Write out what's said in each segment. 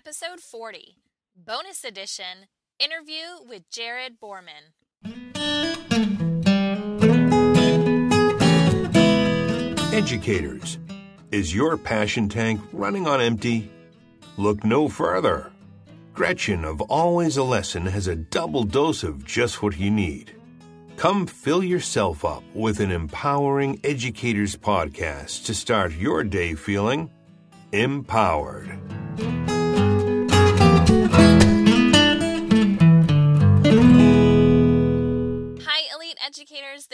episode 40, bonus edition interview with Jared Borman. Educators, is your passion tank running on empty? Look no further. Gretchen of Always a Lesson has a double dose of just what you need. Come fill yourself up with an empowering educators podcast to start your day feeling empowered.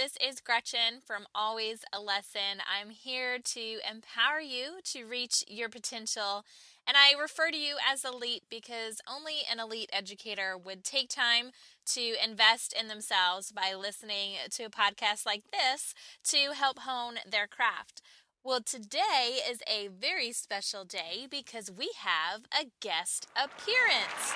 This is Gretchen from Always a Lesson. I'm here to empower you to reach your potential. And I refer to you as elite because only an elite educator would take time to invest in themselves by listening to a podcast like this to help hone their craft. Well, today is a very special day because we have a guest appearance.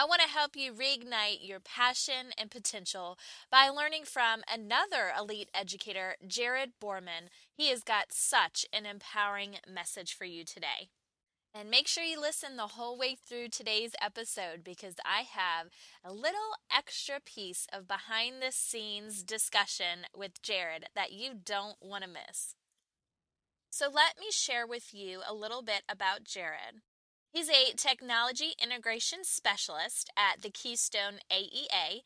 I want to help you reignite your passion and potential by learning from another elite educator, Jared Borman. He has got such an empowering message for you today. And make sure you listen the whole way through today's episode because I have a little extra piece of behind the scenes discussion with Jared that you don't want to miss. So, let me share with you a little bit about Jared. He's a technology integration specialist at the Keystone AEA.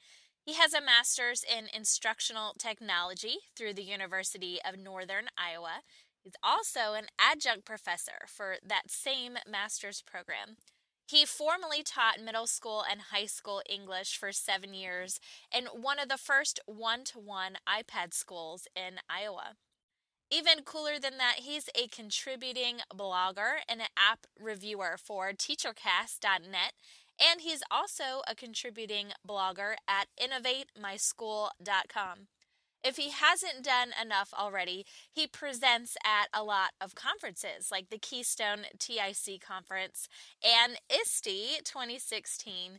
He has a master's in instructional technology through the University of Northern Iowa. He's also an adjunct professor for that same master's program. He formerly taught middle school and high school English for seven years in one of the first one to one iPad schools in Iowa. Even cooler than that, he's a contributing blogger and an app reviewer for teachercast.net, and he's also a contributing blogger at innovatemyschool.com. If he hasn't done enough already, he presents at a lot of conferences like the Keystone TIC Conference and ISTE 2016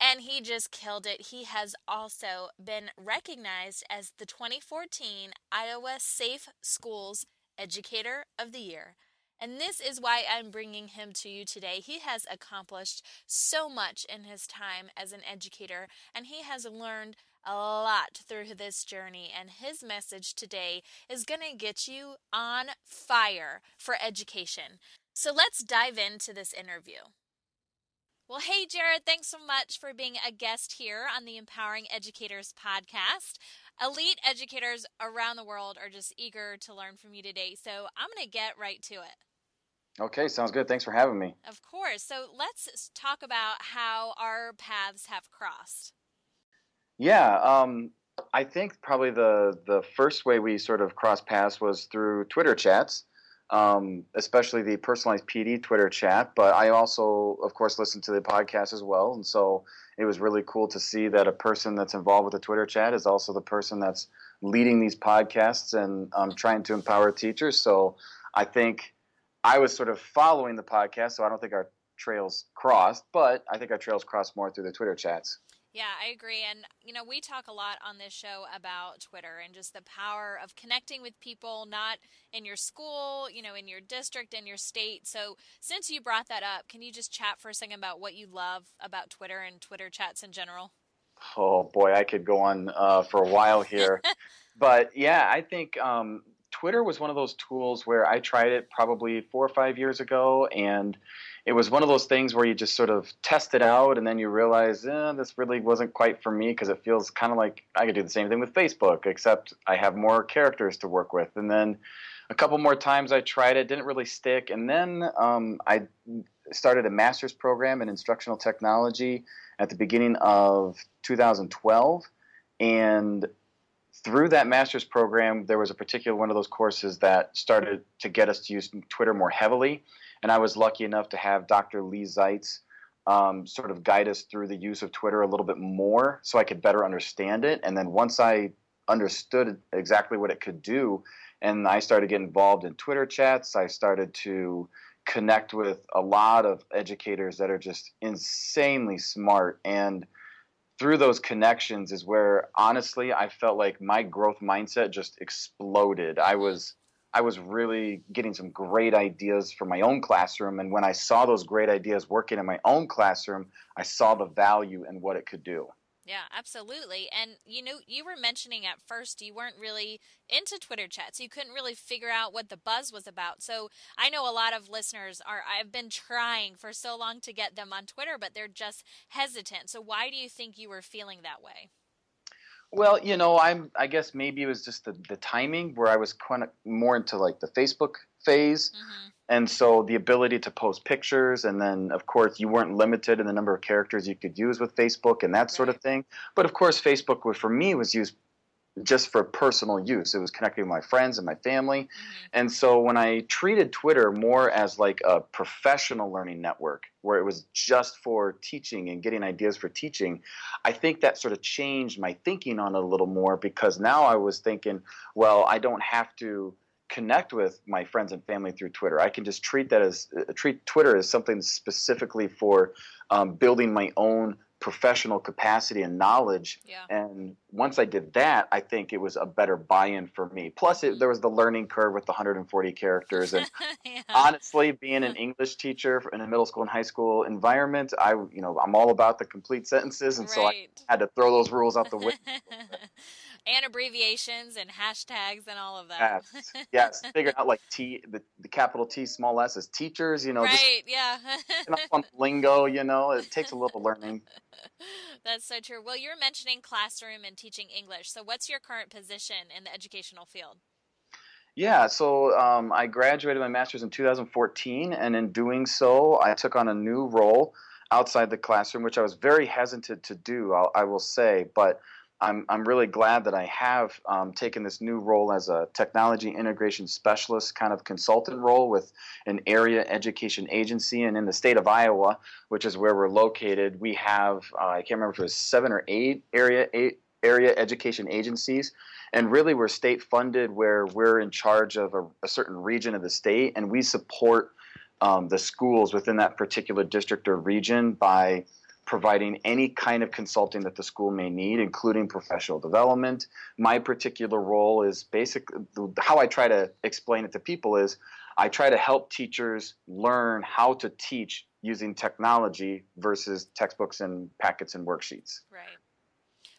and he just killed it. He has also been recognized as the 2014 Iowa Safe Schools Educator of the Year. And this is why I'm bringing him to you today. He has accomplished so much in his time as an educator, and he has learned a lot through this journey. And his message today is going to get you on fire for education. So let's dive into this interview. Well, hey, Jared, thanks so much for being a guest here on the Empowering Educators podcast. Elite educators around the world are just eager to learn from you today. So I'm going to get right to it. Okay, sounds good. Thanks for having me. Of course. So let's talk about how our paths have crossed. Yeah, um, I think probably the the first way we sort of crossed paths was through Twitter chats um, especially the personalized PD Twitter chat. But I also, of course, listen to the podcast as well, and so it was really cool to see that a person that's involved with the Twitter chat is also the person that's leading these podcasts and um, trying to empower teachers. So I think I was sort of following the podcast, so I don't think our trails crossed, but I think our trails crossed more through the Twitter chats. Yeah, I agree. And, you know, we talk a lot on this show about Twitter and just the power of connecting with people, not in your school, you know, in your district, in your state. So, since you brought that up, can you just chat for a second about what you love about Twitter and Twitter chats in general? Oh, boy, I could go on uh, for a while here. but yeah, I think um, Twitter was one of those tools where I tried it probably four or five years ago, and it was one of those things where you just sort of test it out and then you realize eh, this really wasn't quite for me because it feels kind of like I could do the same thing with Facebook, except I have more characters to work with. And then a couple more times I tried it, didn't really stick. And then um, I started a master's program in instructional technology at the beginning of 2012. And through that master's program, there was a particular one of those courses that started to get us to use Twitter more heavily and I was lucky enough to have Dr. Leigh Zeitz um, sort of guide us through the use of Twitter a little bit more so I could better understand it. And then once I understood exactly what it could do, and I started getting involved in Twitter chats, I started to connect with a lot of educators that are just insanely smart and through those connections is where honestly I felt like my growth mindset just exploded. I was I was really getting some great ideas for my own classroom and when I saw those great ideas working in my own classroom, I saw the value in what it could do. Yeah, absolutely. And you know, you were mentioning at first you weren't really into Twitter chats. You couldn't really figure out what the buzz was about. So I know a lot of listeners are I've been trying for so long to get them on Twitter, but they're just hesitant. So why do you think you were feeling that way? Well, you know, I'm. I guess maybe it was just the, the timing where I was kind of more into like the Facebook phase, mm-hmm. and so the ability to post pictures, and then of course you weren't limited in the number of characters you could use with Facebook and that right. sort of thing. But of course, Facebook for me was used just for personal use. It was connecting with my friends and my family. Mm-hmm. And so when I treated Twitter more as like a professional learning network, where it was just for teaching and getting ideas for teaching, I think that sort of changed my thinking on it a little more because now I was thinking, well, I don't have to connect with my friends and family through Twitter. I can just treat that as uh, treat Twitter as something specifically for um, building my own professional capacity and knowledge. Yeah. And once I did that, I think it was a better buy-in for me. Plus, it, there was the learning curve with the 140 characters, and yeah. honestly, being an English teacher in a middle school and high school environment, I, you know, I'm all about the complete sentences, and right. so I had to throw those rules out the window. and abbreviations and hashtags and all of that. Yes, yes. Figuring out like T, the, the capital T, small s as teachers. You know, right? Yeah. on lingo, you know, it takes a little learning. That's so true. Well, you're mentioning classroom and teaching English. So, what's your current position in the educational field? Yeah, so um, I graduated my master's in 2014, and in doing so, I took on a new role outside the classroom, which I was very hesitant to do, I'll, I will say. But I'm, I'm really glad that I have um, taken this new role as a technology integration specialist kind of consultant role with an area education agency. And in the state of Iowa, which is where we're located, we have, uh, I can't remember if it was seven or eight area, eight area education agencies. And really, we're state funded where we're in charge of a, a certain region of the state and we support um, the schools within that particular district or region by providing any kind of consulting that the school may need, including professional development. My particular role is basically how I try to explain it to people is I try to help teachers learn how to teach using technology versus textbooks and packets and worksheets. Right.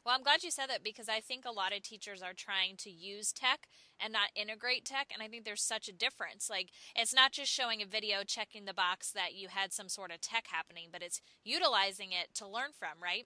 Well, I'm glad you said that because I think a lot of teachers are trying to use tech and not integrate tech. And I think there's such a difference. Like, it's not just showing a video, checking the box that you had some sort of tech happening, but it's utilizing it to learn from, right?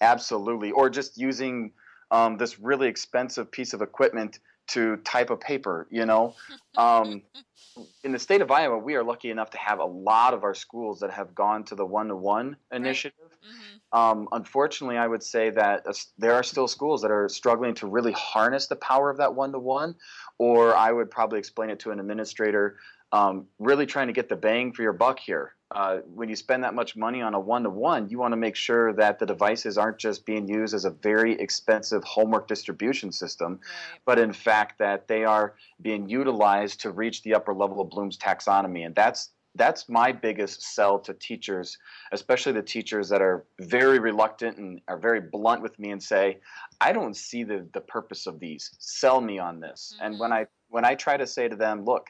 Absolutely. Or just using um, this really expensive piece of equipment to type a paper, you know? Um, in the state of Iowa, we are lucky enough to have a lot of our schools that have gone to the one to one initiative. Right. Mm-hmm. Um, unfortunately, I would say that uh, there are still schools that are struggling to really harness the power of that one to one, or I would probably explain it to an administrator um, really trying to get the bang for your buck here. Uh, when you spend that much money on a one to one, you want to make sure that the devices aren't just being used as a very expensive homework distribution system, right. but in fact that they are being utilized to reach the upper level of Bloom's taxonomy. And that's that's my biggest sell to teachers, especially the teachers that are very reluctant and are very blunt with me and say, I don't see the, the purpose of these. Sell me on this. Mm-hmm. And when I when I try to say to them, look,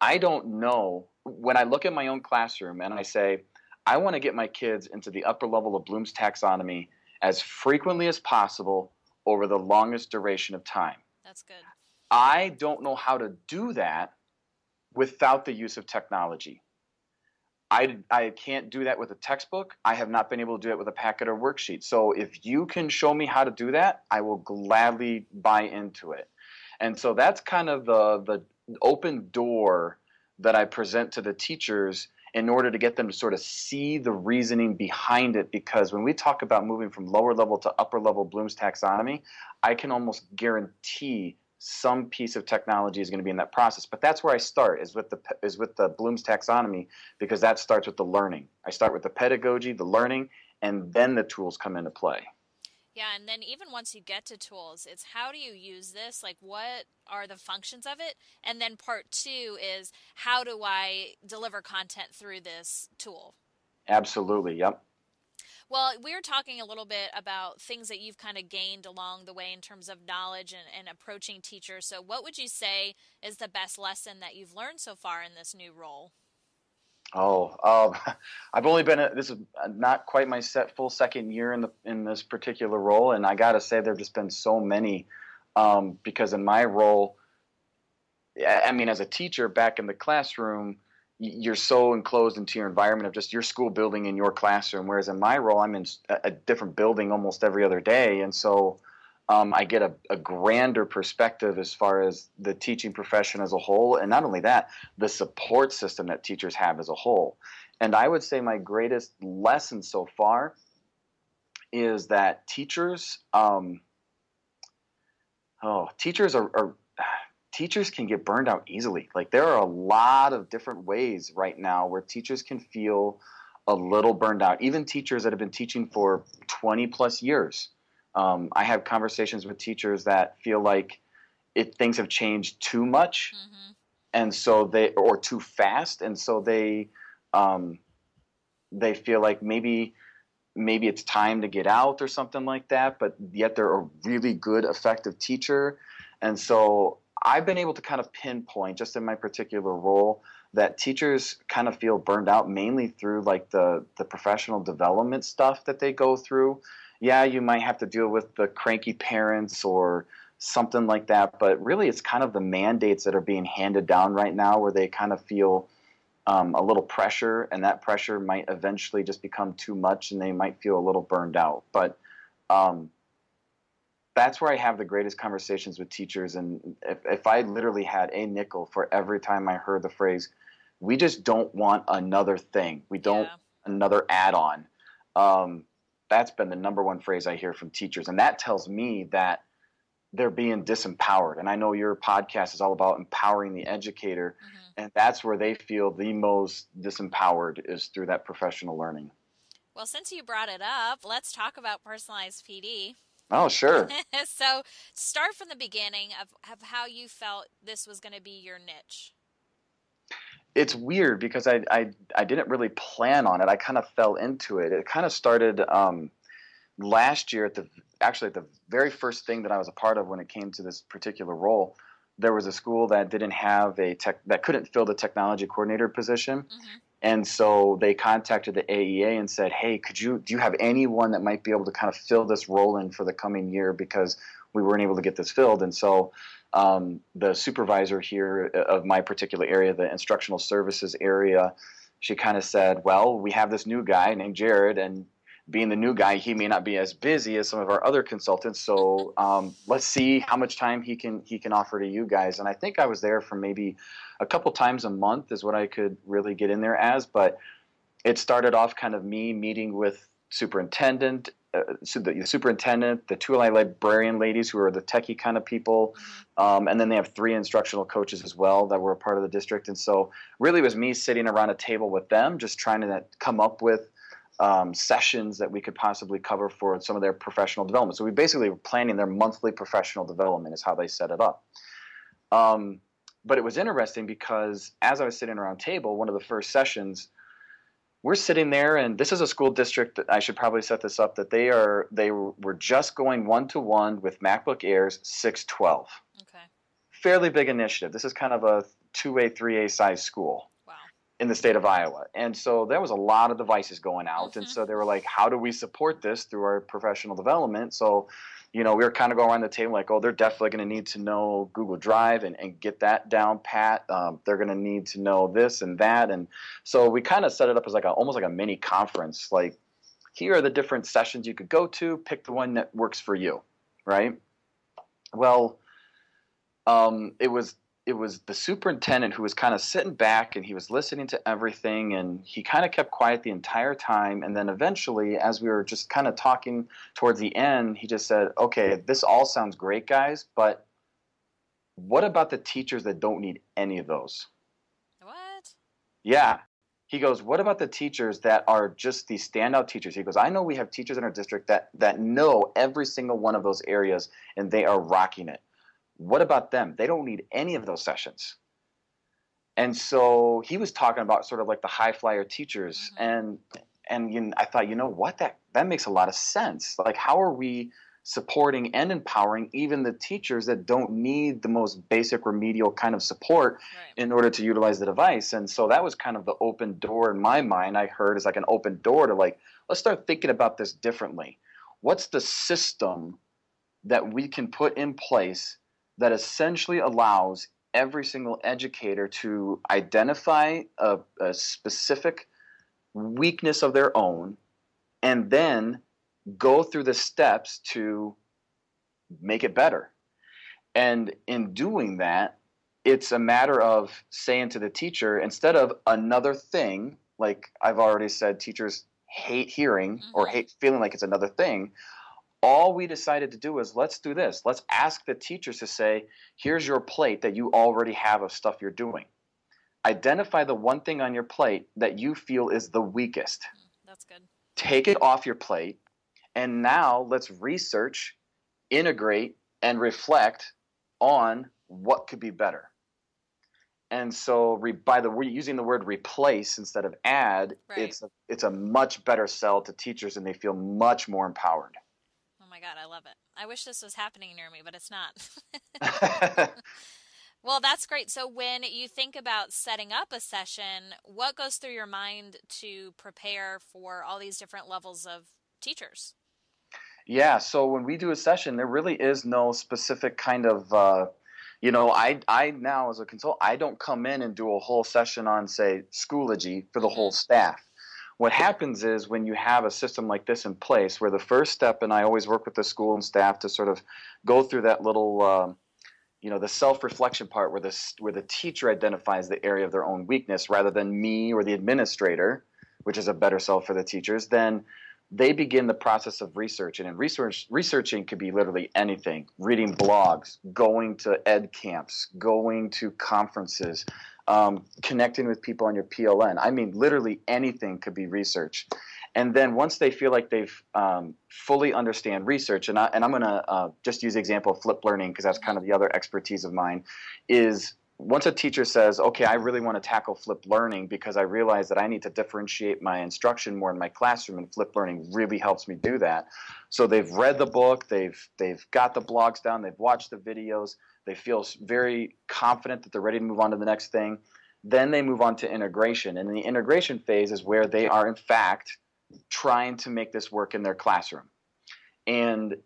I don't know when I look at my own classroom and I say, I want to get my kids into the upper level of Bloom's taxonomy as frequently as possible over the longest duration of time. That's good. I don't know how to do that without the use of technology. I, I can't do that with a textbook. I have not been able to do it with a packet or worksheet. So if you can show me how to do that, I will gladly buy into it. And so that's kind of the, the open door that I present to the teachers in order to get them to sort of see the reasoning behind it. Because when we talk about moving from lower level to upper level Bloom's taxonomy, I can almost guarantee some piece of technology is going to be in that process. But that's where I start is with the is with the Bloom's taxonomy because that starts with the learning. I start with the pedagogy, the learning, and then the tools come into play. Yeah, and then even once you get to tools, it's how do you use this? Like, what are the functions of it? And then part two is how do I deliver content through this tool? Absolutely, yep. Well, we are talking a little bit about things that you've kind of gained along the way in terms of knowledge and, and approaching teachers. So, what would you say is the best lesson that you've learned so far in this new role? Oh, um, I've only been this is not quite my set full second year in the in this particular role, and I got to say there've just been so many um, because in my role, I mean, as a teacher back in the classroom, you're so enclosed into your environment of just your school building and your classroom. Whereas in my role, I'm in a different building almost every other day, and so um, I get a, a, grander perspective as far as the teaching profession as a whole, and not only that, the support system that teachers have as a whole. And I would say my greatest lesson so far is that teachers, um, oh, teachers are, are teachers can get burned out easily. Like there are a lot of different ways right now where teachers can feel a little burned out. Even teachers that have been teaching for 20 plus years um, I have conversations with teachers that feel like it things have changed too much, mm-hmm. and so they or too fast, and so they um, they feel like maybe maybe it's time to get out or something like that. But yet they're a really good, effective teacher, and so I've been able to kind of pinpoint just in my particular role that teachers kind of feel burned out mainly through like the the professional development stuff that they go through yeah, you might have to deal with the cranky parents or something like that, but really it's kind of the mandates that are being handed down right now where they kind of feel um, a little pressure, and that pressure might eventually just become too much and they might feel a little burned out. But um, that's where I have the greatest conversations with teachers. And if, if I literally had a nickel for every time I heard the phrase, we just don't want another thing, we don't yeah. another add on. Um, that's been the number one phrase I hear from teachers. And that tells me that they're being disempowered. And I know your podcast is all about empowering the educator. Mm-hmm. And that's where they feel the most disempowered is through that professional learning. Well, since you brought it up, let's talk about personalized PD. Oh, sure. so, start from the beginning of, of how you felt this was going to be your niche it's weird because I, I I didn't really plan on it. I kind of fell into it. It kind of started um, last year at the actually at the very first thing that I was a part of when it came to this particular role. There was a school that didn't have a tech that couldn't fill the technology coordinator position, mm-hmm. And so they contacted the AEA and said, "Hey, could you do you have anyone that might be able to kind of fill this role in for the coming year because we weren't able to get this filled?" And so um, the supervisor here of my particular area, the instructional services area, she kind of said, Well, we have this new guy named Jared, and being the new guy, he may not be as busy as some of our other consultants. So um, let's see how much time he can he can offer to you guys. And I think I was there for maybe a couple times a month is what I could really get in there as. But it started off kind of me meeting with superintendent uh, so the, the, superintendent, the two librarian ladies who are the techie kind of people, mm-hmm. um, and then they have three instructional coaches as well that were a part of the district. And so, really, it was me sitting around a table with them, just trying to come up with um, sessions that we could possibly cover for some of their professional development. So we basically were planning their monthly professional development, is how they set it up. Um, but it was interesting because as I was sitting around table, one of the first sessions we're sitting there and this is a school district that i should probably set this up that they are they were just going one to one with macbook airs 612 okay fairly big initiative this is kind of a 2a 3a size school. In the state of iowa and so there was a lot of devices going out mm-hmm. and so they were like how do we support this through our professional development so you know, we were kind of going around the table like, oh, they're definitely going to need to know Google Drive and, and get that down pat. Um, they're going to need to know this and that. And so we kind of set it up as like a, almost like a mini conference. Like, here are the different sessions you could go to. Pick the one that works for you, right? Well, um, it was it was the superintendent who was kind of sitting back and he was listening to everything and he kind of kept quiet the entire time and then eventually as we were just kind of talking towards the end he just said okay this all sounds great guys but what about the teachers that don't need any of those what yeah he goes, "What about the teachers that are just these standout teachers?" He goes, "I know we have teachers in our district that that know every single one of those areas and they are rocking it. What about them? They don't need any of those sessions." And so he was talking about sort of like the high flyer teachers, mm-hmm. and and you know, I thought, you know what, that that makes a lot of sense. Like, how are we supporting and empowering even the teachers that don't need the most basic remedial kind of support right. in order to utilize the device? And so that was kind of the open door in my mind. I heard as like an open door to like, let's start thinking about this differently. What's the system that we can put in place that essentially allows every single educator to identify a, a specific weakness of their own and then go through the steps to make it better. And in doing that, it's a matter of saying to the teacher, instead of another thing, like I've already said, teachers hate hearing mm-hmm. or hate feeling like it's another thing. All we decided to do is let's do this. Let's ask the teachers to say, here's your plate that you already have of stuff you're doing identify the one thing on your plate that you feel is the weakest. That's good. Take it off your plate, and now let's research, integrate, and reflect on what could be better. And so, re, by the using the word replace instead of add, right. it's a, it's a much better sell to teachers, and they feel much more empowered. My god, I love it! I wish this was happening near me, but it's not. Well, that's great. So, when you think about setting up a session, what goes through your mind to prepare for all these different levels of teachers? Yeah, so when we do a session, there really is no specific kind of, uh, you know, I, I now as a consultant, I don't come in and do a whole session on, say, Schoology for the whole mm-hmm. staff. What happens is when you have a system like this in place, where the first step, and I always work with the school and staff to sort of go through that little. Uh, you know the self-reflection part where the where the teacher identifies the area of their own weakness rather than me or the administrator which is a better self for the teachers then they begin the process of research and in research researching could be literally anything reading blogs going to ed camps going to conferences um, connecting with people on your pln i mean literally anything could be research. And then once they feel like they've um, fully understand research, and, I, and I'm going to uh, just use the example of flipped learning because that's kind of the other expertise of mine, is once a teacher says, okay, I really want to tackle flipped learning because I realize that I need to differentiate my instruction more in my classroom, and flipped learning really helps me do that. So they've read the book, they've they've got the blogs down, they've watched the videos, they feel very confident that they're ready to move on to the next thing. Then they move on to integration, and the integration phase is where they are in fact trying to make this work in their classroom. And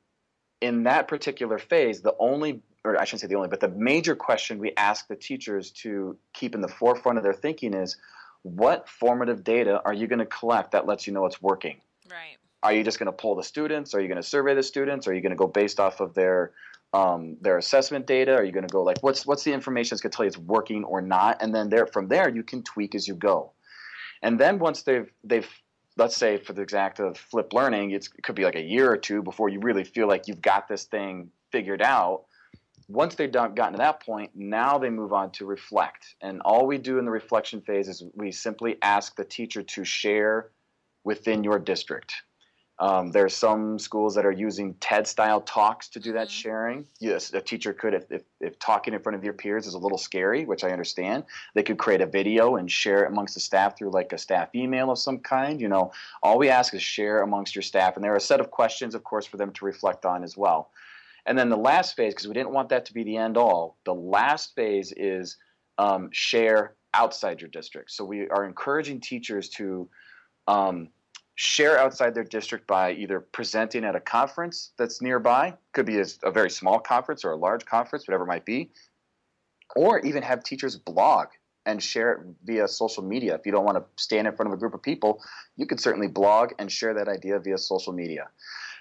in that particular phase, the only, or I shouldn't say the only, but the major question we ask the teachers to keep in the forefront of their thinking is what formative data are you going to collect that lets you know it's working? Right. Are you just going to pull the students? Are you going to survey the students? Are you going to go based off of their um, their assessment data? Are you going to go like what's what's the information that's going to tell you it's working or not? And then there from there you can tweak as you go. And then once they've they've let's say for the exact of flip learning, it could be like a year or two before you really feel like you've got this thing figured out. Once they've done, gotten to that point, now they move on to reflect. And all we do in the reflection phase is we simply ask the teacher to share within your district. Um, there are some schools that are using TED style talks to do that mm-hmm. sharing. Yes, a teacher could, if, if, if, talking in front of your peers is a little scary, which I understand, they could create a video and share it amongst the staff through like a staff email of some kind. You know, all we ask is share amongst your staff. And there are a set of questions, of course, for them to reflect on as well. And then the last phase, because we didn't want that to be the end all, the last phase is um, share outside your district. So we are encouraging teachers to. Um, share outside their district by either presenting at a conference that's nearby, could be a, a, very small conference or a large conference, whatever it might be, or even have teachers blog and share it via social media. If you don't want to stand in front of a group of people, you can certainly blog and share that idea via social media.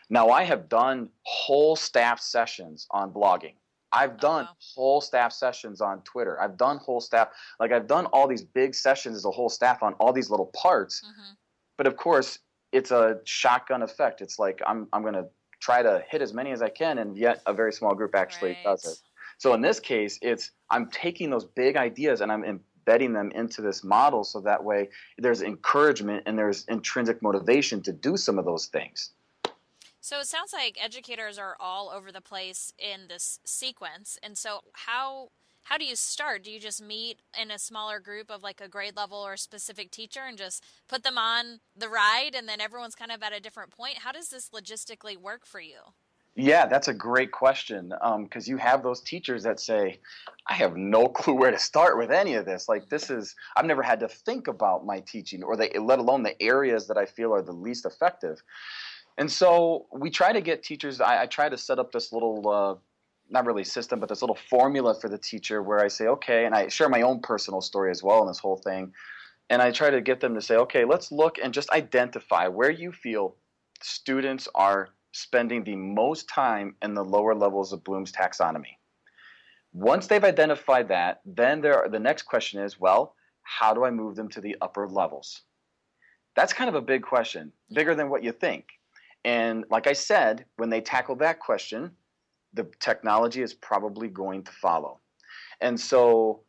Now, I have done whole staff sessions on blogging. I've oh, done oh, wow. whole staff sessions on Twitter. I've done whole staff, like I've done all these big sessions as a whole staff on all these little parts. Mm-hmm. But of course, it's a shotgun effect. It's like I'm I'm going to try to hit as many as I can, and yet a very small group actually right. does it. So in this case, it's I'm taking those big ideas and I'm embedding them into this model so that way there's encouragement and there's intrinsic motivation to do some of those things. So it sounds like educators are all over the place in this sequence. And so how how do you start? Do you just meet in a smaller group of like a grade level or a specific teacher and just put them on the ride and then everyone's kind of at a different point? How does this logistically work for you? Yeah, that's a great question because um, you have those teachers that say, I have no clue where to start with any of this. Like, this is, I've never had to think about my teaching or let alone the areas that I feel are the least effective. And so we try to get teachers, I, I try to set up this little uh, not really system, but this little formula for the teacher where I say, okay, and I share my own personal story as well in this whole thing. And I try to get them to say, okay, let's look and just identify where you feel students are spending the most time in the lower levels of Bloom's taxonomy. Once they've identified that, then there are, the next question is, well, how do I move them to the upper levels? That's kind of a big question, bigger than what you think. And like I said, when they tackle that question, the technology is probably going to follow. And so,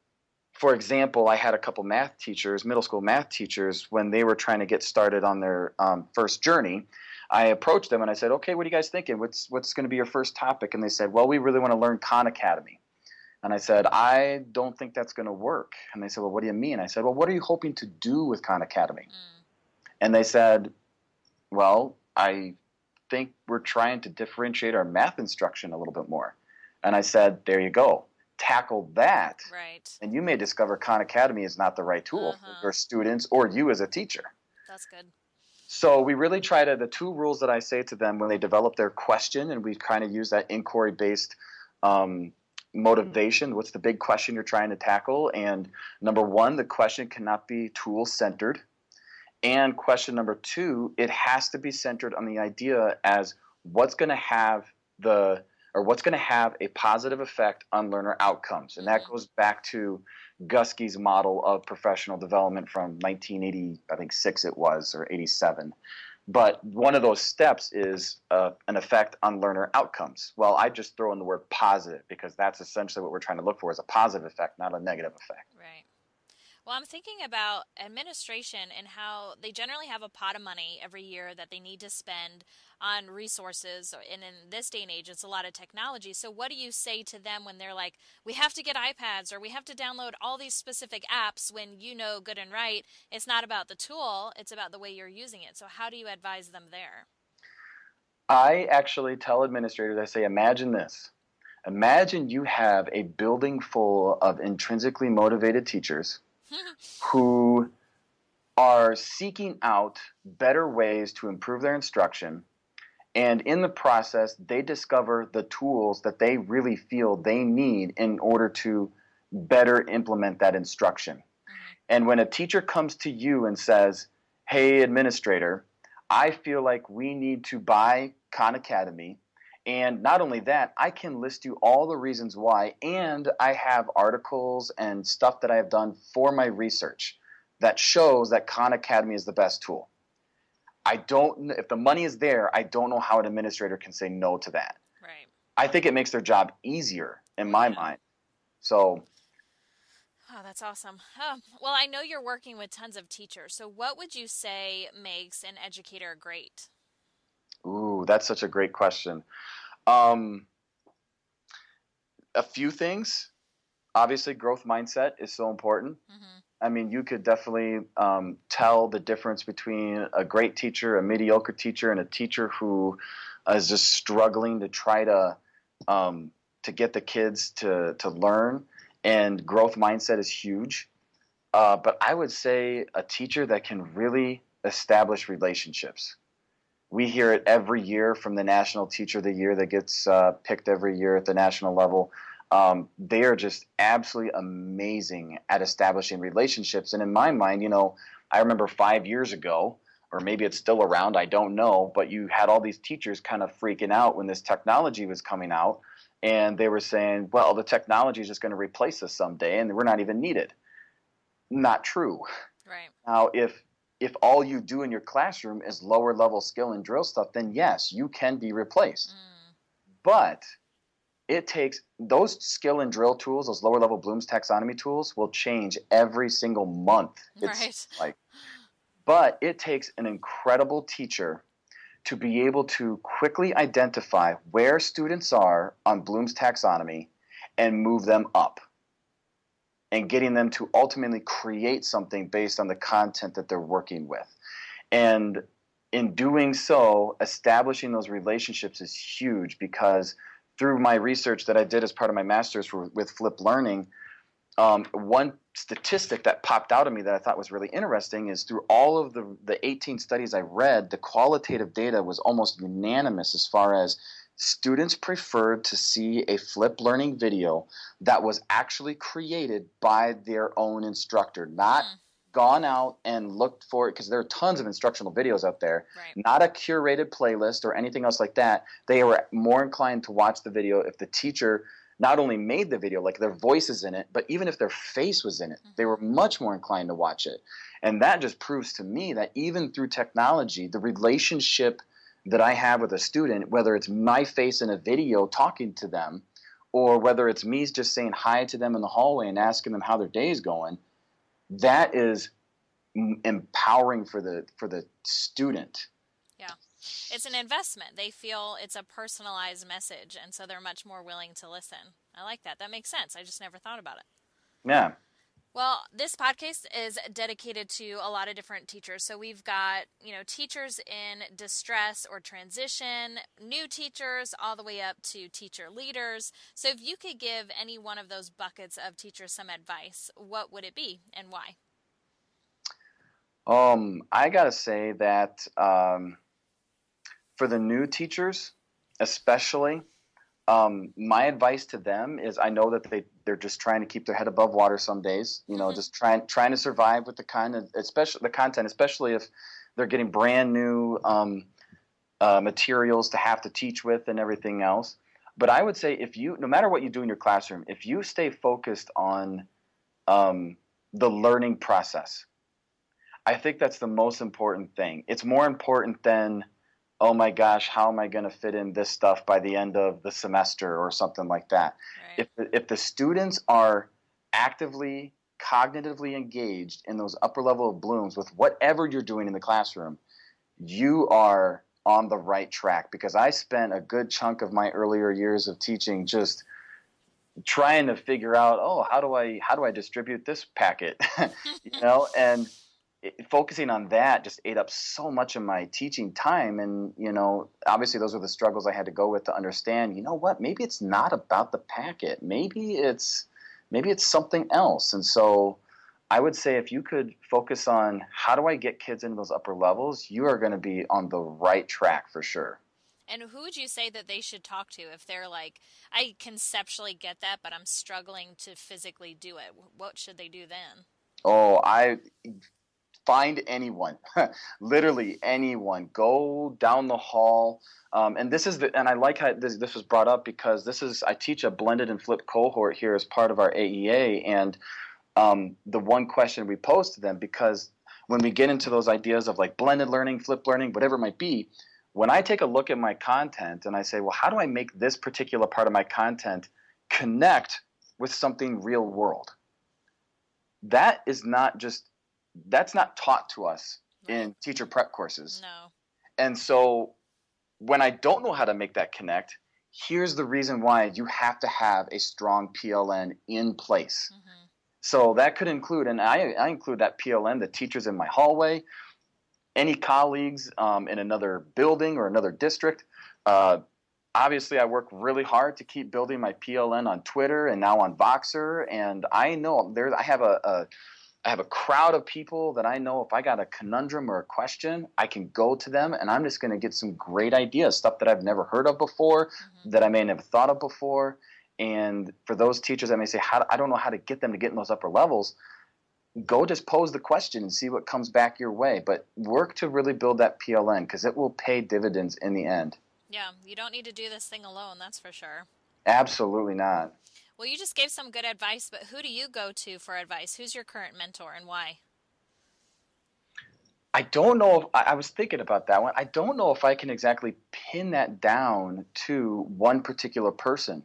for example, I had a couple math teachers, middle school math teachers, when they were trying to get started on their um, first journey. I approached them and I said, "Okay, what are you guys thinking? What's what's going to be your first topic?" And they said, "Well, we really want to learn Khan Academy." And I said, "I don't think that's going to work." And they said, "Well, what do you mean?" I said, "Well, what are you hoping to do with Khan Academy?" Mm. And they said, "Well, I think we're trying to differentiate our math instruction a little bit more. And I said, there you go. Tackle that. Right. And you may discover Khan Academy is not the right tool uh-huh. for your students or you as a teacher. That's good. So we really try to, the two rules that I say to them when they develop their question, and we kind of use that inquiry based um, motivation. What's the big question you're trying to tackle? And number one, the question cannot be tool centered. And question number two, it has to be centered on the idea as what's going to have the or what's going to have a positive effect on learner outcomes. And that goes back to Guskey's model of professional development from 1980, I think six it was, or 87. But one of those steps is uh, an effect on learner outcomes. Well, I just throw in the word positive because that's essentially what we're trying to look for is a positive effect, not a negative effect. Well, I'm thinking about administration and how they generally have a pot of money every year that they need to spend on resources. And in this day and age, it's a lot of technology. So, what do you say to them when they're like, we have to get iPads or we have to download all these specific apps when you know good and right? It's not about the tool, it's about the way you're using it. So, how do you advise them there? I actually tell administrators, I say, imagine this. Imagine you have a building full of intrinsically motivated teachers who are seeking out better ways to improve their instruction. And in the process, they discover the tools that they really feel they need in order to better implement that instruction. And when a teacher comes to you and says, Hey, administrator, I feel like we need to buy Khan Academy and not only that, I can list you all the reasons why, and I have articles and stuff that I have done for my research that shows that Khan Academy is the best tool. I don't, if the money is there, I don't know how an administrator can say no to that. Right. I think it makes their job easier in my yeah. mind. So. Oh, that's awesome. Oh, well, I know you're working with tons of teachers. So, what would you say makes an educator great? Ooh, that's such a great question. Um, a few things. Obviously, growth mindset is so important. Mm-hmm. I mean, you could definitely um, tell the difference between a great teacher, a mediocre teacher, and a teacher who is just struggling to try to um, to get the kids to to learn. And growth mindset is huge. Uh, but I would say a teacher that can really establish relationships we hear it every year from the National Teacher of the Year that gets uh, picked every year at the national level. Um, they are just absolutely amazing at establishing relationships. And in my mind, you know, I remember five years ago, or maybe it's still around, I don't know, but you had all these teachers kind of freaking out when this technology was coming out. And they were saying, well, the technology is just going to replace us someday, and we're not even needed. Not true. Right. Now, if if all you do in your classroom is lower level skill and drill stuff, then yes, you can be replaced. Mm. But it takes those skill and drill tools, those lower level Bloom's taxonomy tools, will change every single month. It's right. like, but it takes an incredible teacher to be able to quickly identify where students are on Bloom's taxonomy and move them up and getting them to ultimately create something based on the content that they're working with. And in doing so, establishing those relationships is huge because through my research that I did as part of my master's for, with Flip Learning, um, one statistic that popped out of me that I thought was really interesting is through all of the, the 18 studies I read, the qualitative data was almost unanimous as far as students preferred to see a flip learning video that was actually created by their own instructor, not mm. gone out and looked for it because there are tons of instructional videos out there, right. not a curated playlist or anything else like that. They were more inclined to watch the video if the teacher not only made the video, like their voice is in it, but even if their face was in it, mm-hmm. they were much more inclined to watch it. And that just proves to me that even through technology, the relationship that I have with a student, whether it's my face in a video talking to them, or whether it's me just saying hi to them in the hallway and asking them how their day is going, that is empowering for the for the student. Yeah. It's an investment. They feel it's a personalized message and so they're much more willing to listen. I like that. That makes sense. I just never thought about it. Yeah. Well, this podcast is dedicated to a lot of different teachers. So we've got, you know, teachers in distress or transition, new teachers, all the way up to teacher leaders. So if you could give any one of those buckets of teachers some advice, what would it be and why? Um, I got to say that um, for the new teachers, especially, um, my advice to them is I know that they they're just trying to keep their head above water some days. You know, mm-hmm. just trying trying to survive with the kind of especially the content, especially if they're getting brand new um, uh, materials to have to teach with and everything else. But I would say if you, no matter what you do in your classroom, if you stay focused on um, the learning process, I think that's the most important thing. It's more important than oh my gosh, how am I going to fit in this stuff by the end of the semester or something like that. Right. If, if the students are actively, cognitively engaged in those upper level of blooms with whatever you're doing in the classroom, you are on the right track because I spent a good chunk of my earlier years of teaching just trying to figure out oh how do i how do i distribute this packet you know and it, focusing on that just ate up so much of my teaching time and you know obviously those are the struggles i had to go with to understand you know what maybe it's not about the packet maybe it's maybe it's something else and so i would say if you could focus on how do i get kids into those upper levels you are going to be on the right track for sure and who would you say that they should talk to if they're like, I conceptually get that, but I'm struggling to physically do it? What should they do then? Oh, I find anyone, literally anyone. Go down the hall. Um, and this is the, and I like how this, this was brought up because this is, I teach a blended and flipped cohort here as part of our AEA. And um, the one question we pose to them, because when we get into those ideas of like blended learning, flipped learning, whatever it might be, when I take a look at my content and I say, well, how do I make this particular part of my content connect with something real world? That is not just that's not taught to us in teacher prep courses. No. And so when I don't know how to make that connect, here's the reason why you have to have a strong PLN in place. Mm-hmm. So that could include, and I, I, include that PLN, the teachers in my hallway, any colleagues um, in another building or another district. Uh, obviously, I work really hard to keep building my PLN on Twitter and now on Voxer, and I know there I have a, a I have a crowd of people that I know if I got a conundrum or a question, I can go to them and I'm just going to get some great ideas, stuff that I've never heard of before, mm-hmm. that I may never thought of before. And for those teachers that may say, how, I don't know how to get them to get in those upper levels, go just pose the question and see what comes back your way. But work to really build that PLN because it will pay dividends in the end. Yeah, you don't need to do this thing alone, that's for sure. Absolutely not. Well, you just gave some good advice, but who do you go to for advice? Who's your current mentor and why? I don't know if I was thinking about that one. I don't know if I can exactly pin that down to one particular person.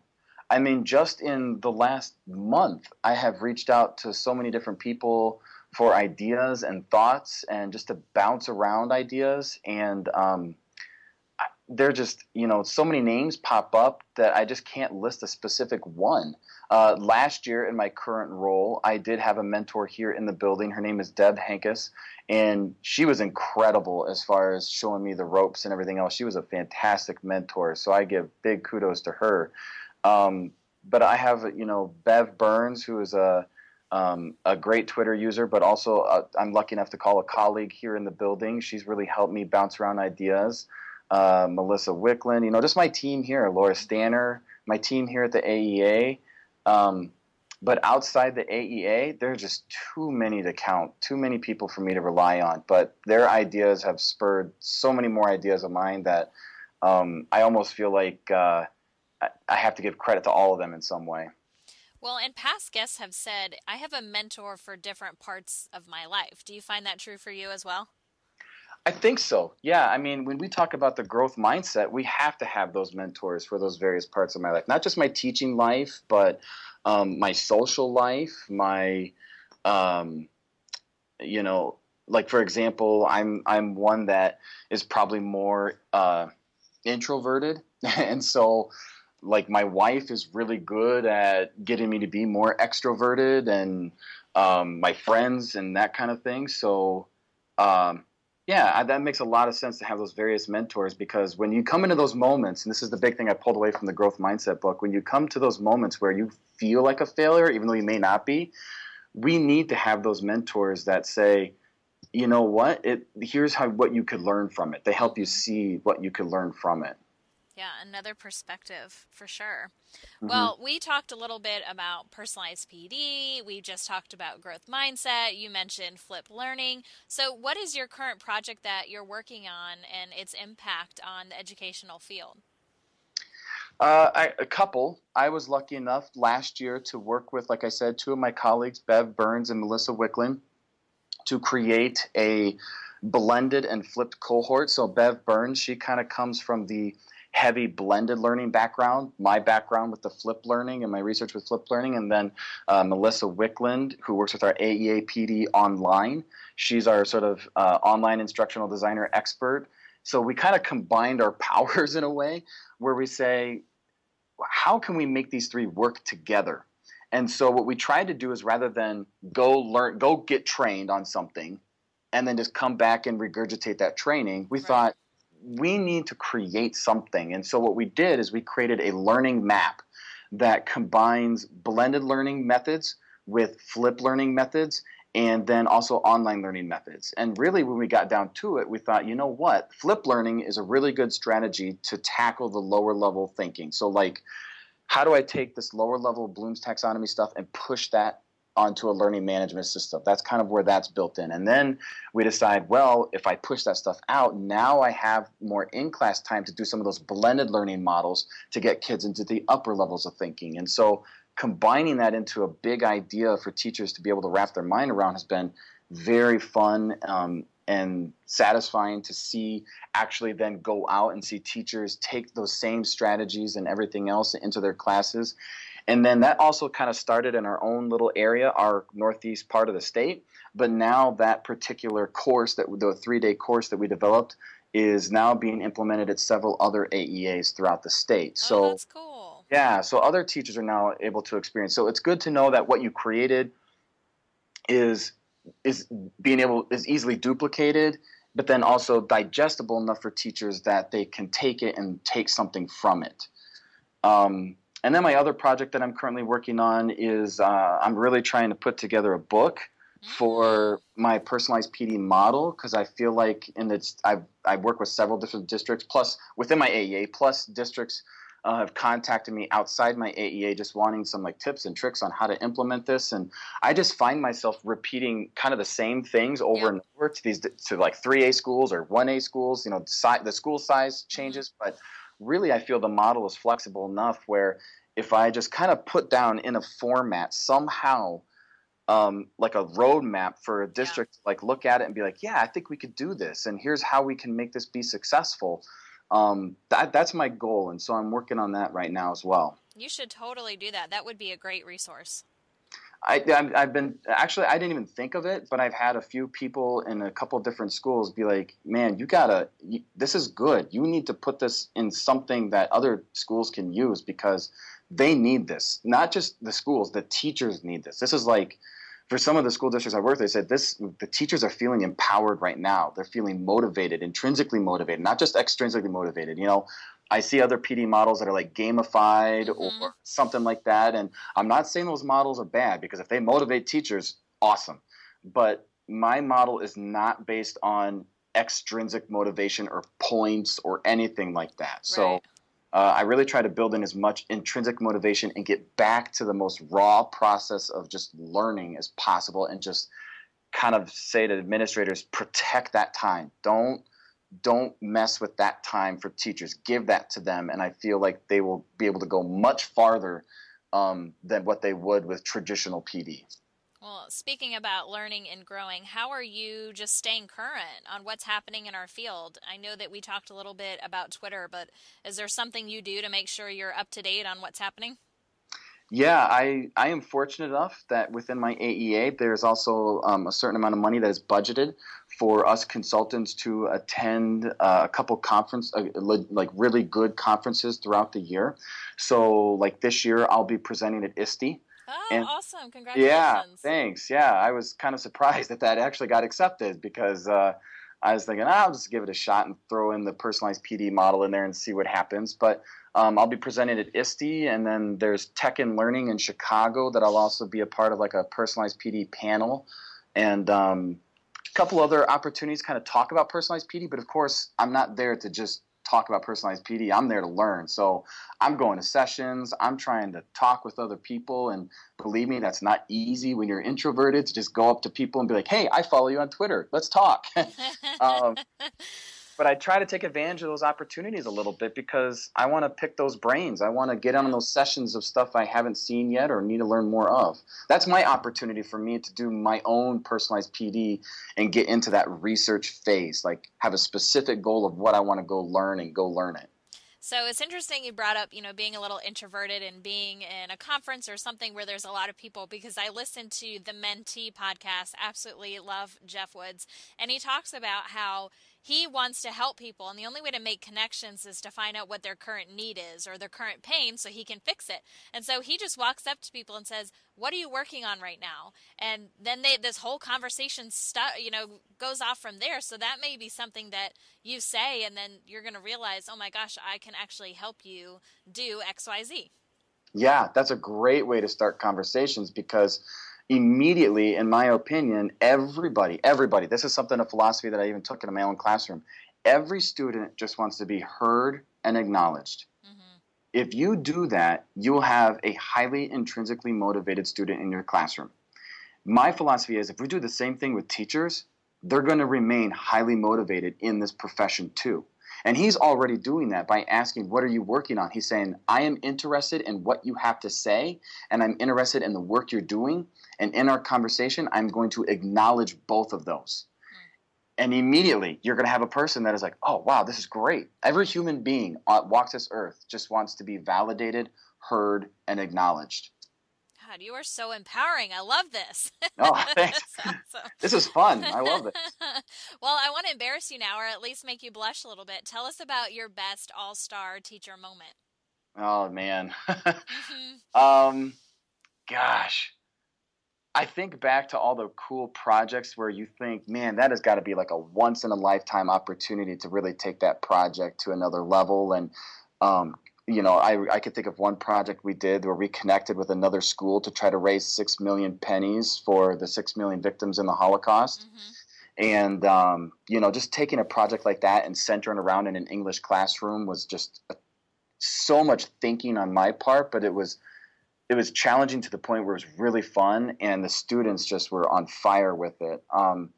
I mean, just in the last month, I have reached out to so many different people for ideas and thoughts and just to bounce around ideas. And um, they're just, you know, so many names pop up that I just can't list a specific one. Uh, last year, in my current role, I did have a mentor here in the building. Her name is Deb Hankus, and she was incredible as far as showing me the ropes and everything else. She was a fantastic mentor, so I give big kudos to her. Um, but I have, you know, Bev Burns, who is a um, a great Twitter user, but also uh, I'm lucky enough to call a colleague here in the building. She's really helped me bounce around ideas. Uh, Melissa Wickland, you know, just my team here, Laura Stanner, my team here at the AEA. Um, but outside the AEA, there are just too many to count, too many people for me to rely on. But their ideas have spurred so many more ideas of mine that um, I almost feel like uh, I have to give credit to all of them in some way. Well, and past guests have said, I have a mentor for different parts of my life. Do you find that true for you as well? I think so. Yeah. I mean, when we talk about the growth mindset, we have to have those mentors for those various parts of my life, not just my teaching life, but um, my social life, my, um, you know, like for example, I'm I'm one that is probably more uh, introverted, and so like my wife is really good at getting me to be more extroverted and um, my friends and that kind of thing so um, yeah that makes a lot of sense to have those various mentors because when you come into those moments and this is the big thing i pulled away from the growth mindset book when you come to those moments where you feel like a failure even though you may not be we need to have those mentors that say you know what? It here's how what you could learn from it. They help you see what you could learn from it yeah, another perspective for sure. Mm-hmm. Well, we talked a little bit about personalized PD. We just talked about growth mindset. You mentioned flip learning. So, what is your current project that you're working on and its impact on the educational field? Uh, I, a couple. I was lucky enough last year to work with, like I said, two of my colleagues, Bev Burns and Melissa Wickland, to create a blended and flipped cohort. So Bev Burns, she kind of comes from the heavy blended learning background, my background with the flip learning and my research with flip learning, and then uh, Melissa Wickland, who works with our AEA PD online. She's our sort of uh, online instructional designer expert. So we kind of combined our powers in a way where we say, how can we make these three work together? And so what we tried to do is rather than go learn, go get trained on something, and then just come back and regurgitate that training, we right. thought we need to create something. And so what we did is we created a learning map that combines blended learning methods with flip learning methods and then also online learning methods. And really, when we got down to it, we thought, you know what? Flip learning is a really good strategy to tackle the lower level thinking. So, like, how do I take this lower level Bloom's taxonomy stuff and push that onto a learning management system. That's kind of where that's built in. And then we decide, well, if I push that stuff out, now I have more in class time to do some of those blended learning models to get kids into the upper levels of thinking. And so combining that into a big idea for teachers to be able to wrap their mind around has been very fun um, and satisfying to see actually then go out and see teachers take those same strategies and everything else into their classes and then that also kind of started in our own little area, our northeast part of the state. But now that particular course, that the three day course that we developed, is now being implemented at several other AEAs throughout the state. Oh, so that's cool. Yeah, so other teachers are now able to experience. So it's good to know that what you created is is being able is easily duplicated, but then also digestible enough for teachers that they can take it and take something from it. Um, and then my other project that I'm currently working on is uh, I'm really trying to put together a book for my personalized PD model because I feel like in its I've I work with several different districts plus within my AEA plus districts uh, have contacted me outside my AEA just wanting some like tips and tricks on how to implement this and I just find myself repeating kind of the same things over yep. and over to these to like 3A schools or 1A schools you know si- the school size changes but really I feel the model is flexible enough where if I just kind of put down in a format somehow um, like a roadmap for a district yeah. like look at it and be like yeah i think we could do this and here's how we can make this be successful um, that, that's my goal and so i'm working on that right now as well You should totally do that. That would be a great resource. I, have been actually I didn't even think of it, but I've had a few people in a couple different schools be like, "Man, you gotta, you, this is good. You need to put this in something that other schools can use because they need this. Not just the schools, the teachers need this. This is like." For some of the school districts I work, they said this: the teachers are feeling empowered right now. They're feeling motivated, intrinsically motivated, not just extrinsically motivated. You know, I see other PD models that are like gamified mm-hmm. or something like that. And I'm not saying those models are bad because if they motivate teachers, awesome. But my model is not based on extrinsic motivation or points or anything like that. Right. So uh, I really try to build in as much intrinsic motivation and get back to the most raw process of just learning as possible and just kind of say to administrators protect that time. Don't don't mess with that time for teachers. Give that to them, and I feel like they will be able to go much farther um, than what they would with traditional PD. Well, speaking about learning and growing, how are you just staying current on what's happening in our field? I know that we talked a little bit about Twitter, but is there something you do to make sure you're up to date on what's happening? Yeah, I, I am fortunate enough that within my AEA, there's also um, a certain amount of money that is budgeted for us consultants to attend uh, a couple conference, uh, like really good conferences throughout the year. So, like this year, I'll be presenting at ISTE. Oh, and, awesome! Congratulations. Yeah, thanks. Yeah, I was kind of surprised that that actually got accepted because uh, I was thinking, oh, I'll just give it a shot and throw in the personalized PD model in there and see what happens. But um, I'll be presenting at ISTE, and then there's Tech and Learning in Chicago that I'll also be a part of, like a personalized PD panel, and um, a couple other opportunities kind of talk about personalized PD. But of course, I'm not there to just talk about personalized PD. I'm there to learn. So I'm going to sessions. I'm trying to talk with other people. And believe me, that's not easy when you're introverted to just go up to people and be like, hey, I follow you on Twitter. Let's talk. um, but I try to take advantage of those opportunities a little bit because I want to pick those brains. I want to get on those sessions of stuff I haven't seen yet or need to learn more of. That's my opportunity for me to do my own personalized PD and get into that research phase, like have a specific goal of what I want to go learn and go learn it. So it's interesting you brought up, you know, being a little introverted and being in a conference or something where there's a lot of people because I listen to the Mentee podcast. Absolutely love Jeff Woods. And he talks about how he wants to help people and the only way to make connections is to find out what their current need is or their current pain so he can fix it. And so he just walks up to people and says what are you working on right now? And then they this whole conversation you know goes off from there. So that may be something that you say and then you're going to realize oh my gosh i can actually help you do xyz yeah that's a great way to start conversations because immediately, in my opinion, everybody, everybody, this is something, a philosophy that I even took in my own classroom. Every student just wants to be heard and acknowledged. Mm-hmm. If you do that, you'll have a highly intrinsically motivated student in your classroom. My philosophy is if we do the same thing with teachers, they're going to remain highly motivated in this profession too. And he's already doing that by asking, What are you working on? He's saying, I am interested in what you have to say, and I'm interested in the work you're doing. And in our conversation, I'm going to acknowledge both of those. And immediately, you're going to have a person that is like, oh, wow, this is great. Every human being uh, walks this earth just wants to be validated, heard, and acknowledged. God, you are so empowering. I love this. Oh, thanks. awesome. This is fun. I love it. well, I want to embarrass you now, or at least make you blush a little bit. Tell us about your best all star teacher moment. Oh, man. mm-hmm. um, gosh. I think back to all the cool projects where you think, man, that has got to be like a once in a lifetime opportunity to really take that project to another level. And, um, you know, I, I could think of one project we did where we connected with another school to try to raise six million pennies for the six million victims in the Holocaust. Mm-hmm. And, um, you know, just taking a project like that and centering around in an English classroom was just a, so much thinking on my part, but it was it was challenging to the point where it was really fun, and the students just were on fire with it. Um,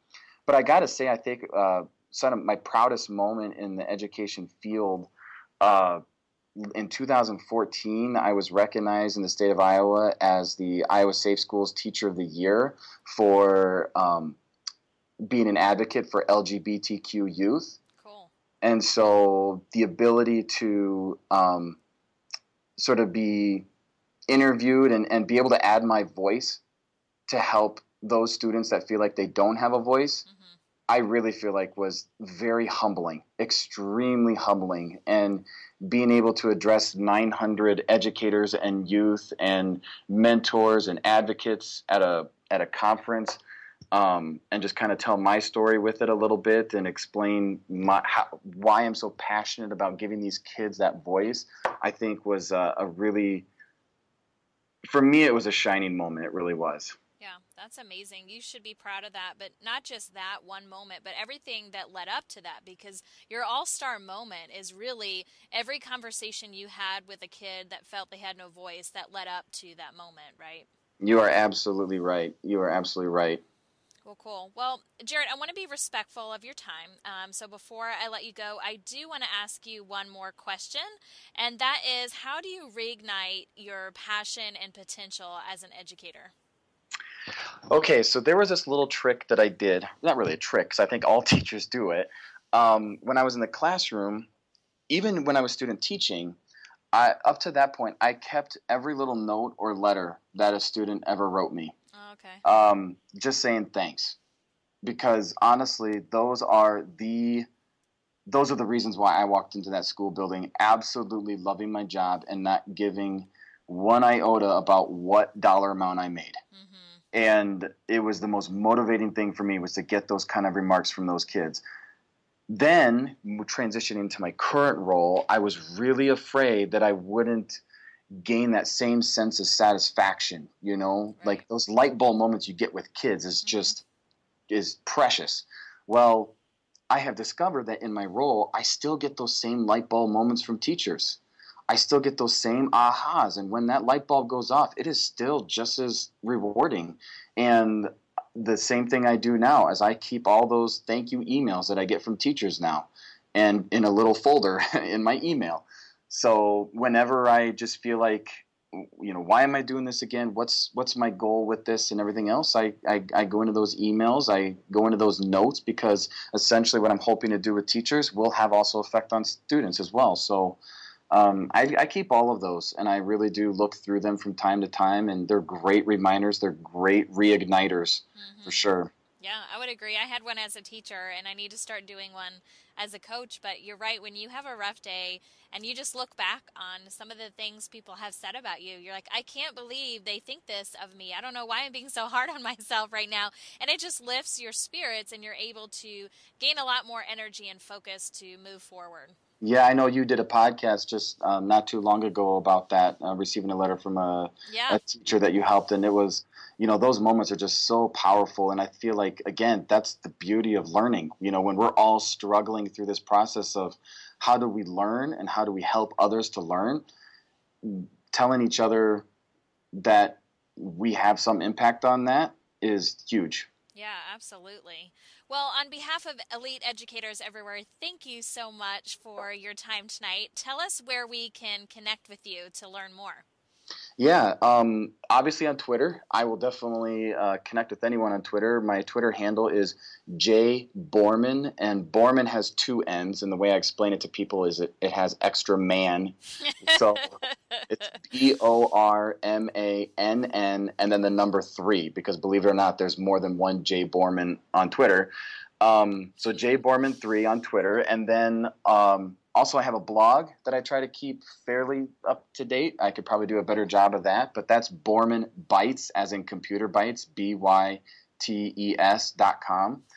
but I got to say, I think uh, some of my proudest moment in the education field. Uh, in 2014, I was recognized in the state of Iowa as the Iowa Safe Schools Teacher of the Year for um, being an advocate for LGBTQ youth. Cool. And so the ability to um, sort of be interviewed and, and be able to add my voice to help those students that feel like they don't have a voice, mm-hmm. I really feel like was very humbling, extremely humbling. And being able to address 900 educators and youth and mentors and advocates at a at a conference um, and just kind of tell my story with it a little bit and explain my, how, why I'm so passionate about giving these kids that voice, I think was a, a really, for me, it was a shining moment. It really was. Yeah, that's amazing. You should be proud of that. But not just that one moment, but everything that led up to that, because your all star moment is really every conversation you had with a kid that felt they had no voice that led up to that moment, right? You are absolutely right. You are absolutely right. Well, cool. Well, Jared, I want to be respectful of your time. Um, so before I let you go, I do want to ask you one more question, and that is how do you reignite your passion and potential as an educator? Okay, so there was this little trick that I did. Not really a trick, because I think all teachers do it. Um, when I was in the classroom, even when I was student teaching, I, up to that point, I kept every little note or letter that a student ever wrote me. Oh, okay. Um, just saying thanks, because honestly, those are the those are the reasons why I walked into that school building, absolutely loving my job and not giving one iota about what dollar amount I made. Mm-hmm. And it was the most motivating thing for me was to get those kind of remarks from those kids. Then transitioning to my current role, I was really afraid that I wouldn't gain that same sense of satisfaction you know right. like those light bulb moments you get with kids is mm-hmm. just is precious well i have discovered that in my role i still get those same light bulb moments from teachers i still get those same ahas and when that light bulb goes off it is still just as rewarding and the same thing i do now as i keep all those thank you emails that i get from teachers now and in a little folder in my email so whenever I just feel like, you know, why am I doing this again? What's what's my goal with this and everything else? I, I, I go into those emails, I go into those notes because essentially what I'm hoping to do with teachers will have also effect on students as well. So um, I, I, keep all of those, and I really do look through them from time to time, and they're great reminders. They're great reigniters mm-hmm. for sure. Yeah, I would agree. I had one as a teacher, and I need to start doing one as a coach. But you're right. When you have a rough day and you just look back on some of the things people have said about you, you're like, I can't believe they think this of me. I don't know why I'm being so hard on myself right now. And it just lifts your spirits, and you're able to gain a lot more energy and focus to move forward. Yeah, I know you did a podcast just um, not too long ago about that, uh, receiving a letter from a, yeah. a teacher that you helped, and it was you know those moments are just so powerful and i feel like again that's the beauty of learning you know when we're all struggling through this process of how do we learn and how do we help others to learn telling each other that we have some impact on that is huge yeah absolutely well on behalf of elite educators everywhere thank you so much for your time tonight. Tell us where we can connect with you to learn more yeah, um, obviously on Twitter, I will definitely uh, connect with anyone on Twitter. My Twitter handle is J Bormann, and Bormann has two N's. And the way I explain it to people is it, it has extra man. so it's B O R M A N N, and then the number three, because believe it or not, there's more than one J Bormann on Twitter. Um, so J Bormann three on Twitter, and then um, also, I have a blog that I try to keep fairly up to date. I could probably do a better job of that, but that's Bormann Bytes, as in computer bytes, B Y T E S dot com.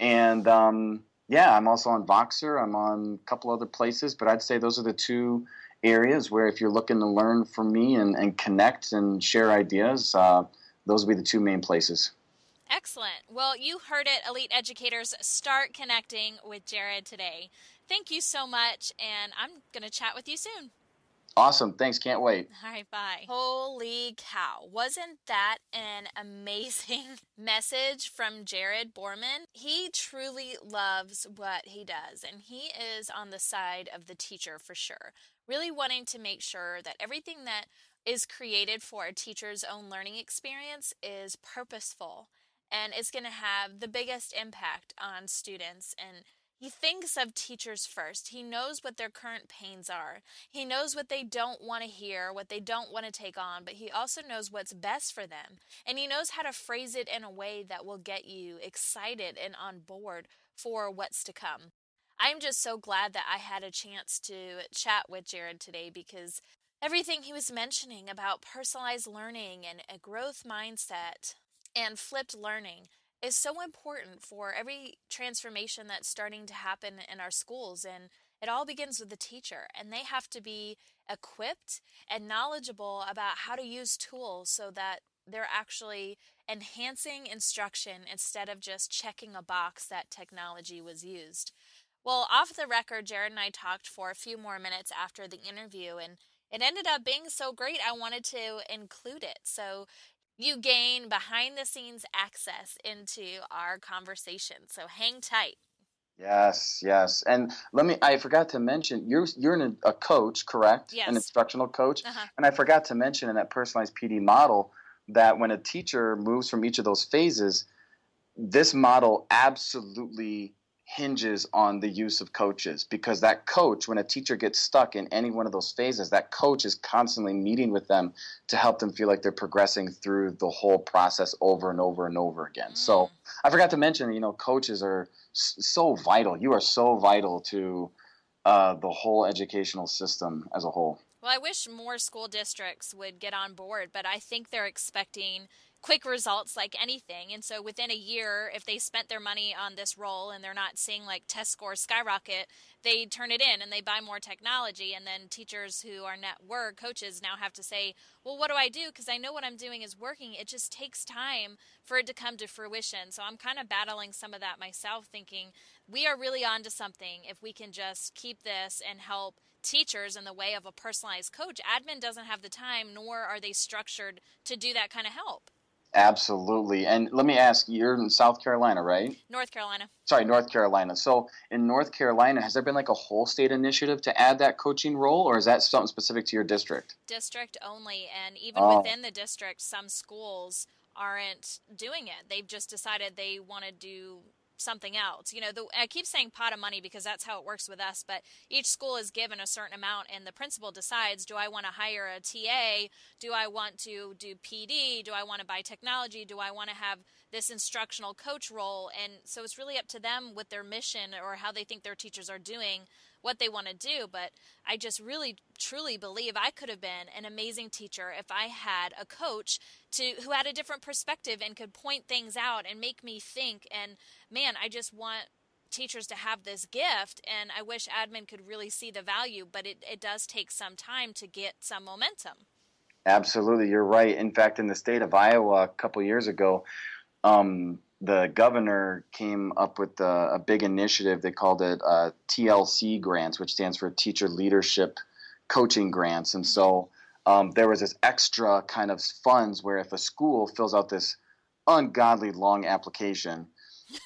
And um, yeah, I'm also on Voxer. I'm on a couple other places, but I'd say those are the two areas where if you're looking to learn from me and, and connect and share ideas, uh, those will be the two main places. Excellent. Well, you heard it, Elite Educators. Start connecting with Jared today. Thank you so much, and I'm going to chat with you soon. Awesome. Thanks. Can't wait. All right. Bye. Holy cow. Wasn't that an amazing message from Jared Bormann? He truly loves what he does, and he is on the side of the teacher for sure. Really wanting to make sure that everything that is created for a teacher's own learning experience is purposeful and it's going to have the biggest impact on students and He thinks of teachers first. He knows what their current pains are. He knows what they don't want to hear, what they don't want to take on, but he also knows what's best for them. And he knows how to phrase it in a way that will get you excited and on board for what's to come. I'm just so glad that I had a chance to chat with Jared today because everything he was mentioning about personalized learning and a growth mindset and flipped learning is so important for every transformation that's starting to happen in our schools and it all begins with the teacher and they have to be equipped and knowledgeable about how to use tools so that they're actually enhancing instruction instead of just checking a box that technology was used. Well, off the record, Jared and I talked for a few more minutes after the interview, and it ended up being so great I wanted to include it. So you gain behind the scenes access into our conversation. So hang tight. Yes, yes. And let me I forgot to mention you're you're an, a coach, correct? Yes. An instructional coach. Uh-huh. And I forgot to mention in that personalized PD model that when a teacher moves from each of those phases, this model absolutely hinges on the use of coaches because that coach, when a teacher gets stuck in any one of those phases, that coach is constantly meeting with them to help them feel like they're progressing through the whole process over and over and over again. Mm. So I forgot to mention, you know, coaches are so vital. You are so vital to uh, the whole educational system as a whole. Well, I wish more school districts would get on board, but I think they're expecting quick results like anything. And so within a year, if they spent their money on this role and they're not seeing like test scores skyrocket, they turn it in and they buy more technology. And then teachers who are net work coaches now have to say, well, what do I do? Because I know what I'm doing is working. It just takes time for it to come to fruition. So I'm kind of battling some of that myself, thinking we are really onto something if we can just keep this and help teachers in the way of a personalized coach. Admin doesn't have the time, nor are they structured to do that kind of help. Absolutely. And let me ask, you're in South Carolina, right? North Carolina. Sorry, North Carolina. So in North Carolina, has there been like a whole state initiative to add that coaching role, or is that something specific to your district? District only. And even oh. within the district, some schools aren't doing it. They've just decided they want to do something else. You know, the, I keep saying pot of money because that's how it works with us, but each school is given a certain amount and the principal decides do I want to hire a TA? Do I want to do PD? Do I want to buy technology? Do I want to have this instructional coach role? And so it's really up to them with their mission or how they think their teachers are doing what they want to do. But I just really truly believe I could have been an amazing teacher if I had a coach to who had a different perspective and could point things out and make me think. And man, I just want teachers to have this gift and I wish admin could really see the value, but it, it does take some time to get some momentum. Absolutely, you're right. In fact, in the state of Iowa a couple years ago, um, the governor came up with a, a big initiative. They called it uh, TLC grants, which stands for Teacher Leadership Coaching Grants. And so um, there was this extra kind of funds where if a school fills out this ungodly long application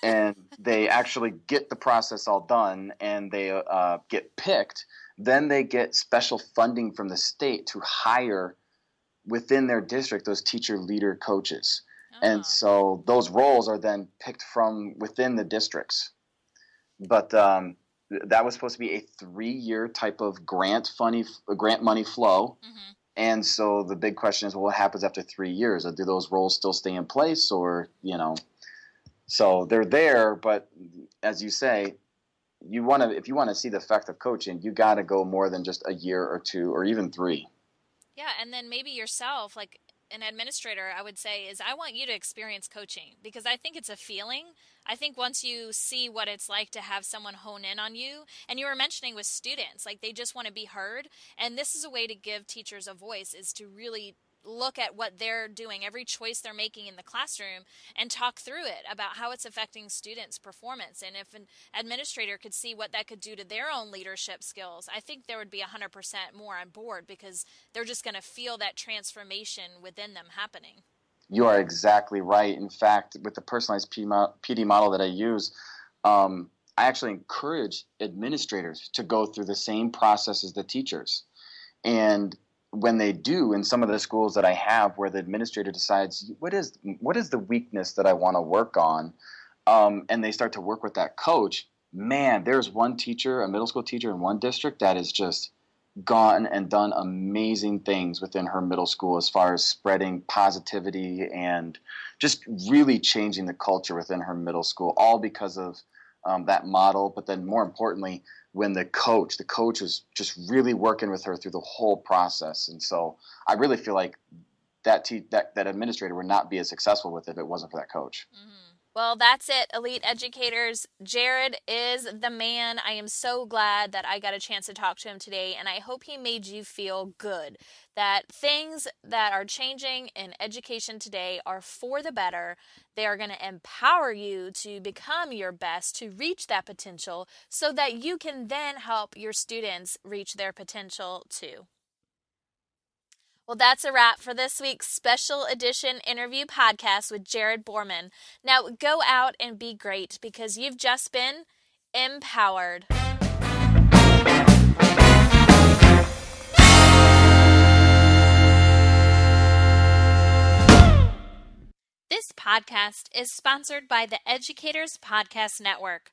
and they actually get the process all done and they uh, get picked, then they get special funding from the state to hire within their district those teacher leader coaches. And so those roles are then picked from within the districts. But um, that was supposed to be a three-year type of grant funny grant money flow. Mm-hmm. And so the big question is, well, what happens after three years? Do those roles still stay in place, or you know? So they're there, but as you say, you want to if you want to see the effect of coaching, you got to go more than just a year or two or even three. Yeah, and then maybe yourself, like an administrator, I would say is I want you to experience coaching because I think it's a feeling. I think once you see what it's like to have someone hone in on you, and you were mentioning with students, like they just want to be heard, and this is a way to give teachers a voice is to really look at what they're doing, every choice they're making in the classroom, and talk through it about how it's affecting students' performance. And if an administrator could see what that could do to their own leadership skills, I think there would be 100% more on board because they're just going to feel that transformation within them happening. You are exactly right. In fact, with the personalized PD model that I use, um, I actually encourage administrators to go through the same process as the teachers. And when they do in some of the schools that I have where the administrator decides what is what is the weakness that I want to work on um, and they start to work with that coach man, there's one teacher, a middle school teacher in one district that is just gone and done amazing things within her middle school as far as spreading positivity and just really changing the culture within her middle school, all because of um, that model. But then, more importantly, when the coach, the coach was just really working with her through the whole process. And so, I really feel like that te- that that administrator would not be as successful with it if it wasn't for that coach. Mm-hmm. Well, that's it, elite educators. Jared is the man. I am so glad that I got a chance to talk to him today, and I hope he made you feel good. That things that are changing in education today are for the better. They are going to empower you to become your best, to reach that potential, so that you can then help your students reach their potential too. Well, that's a wrap for this week's special edition interview podcast with Jared Bormann. Now go out and be great because you've just been empowered. This podcast is sponsored by the Educators Podcast Network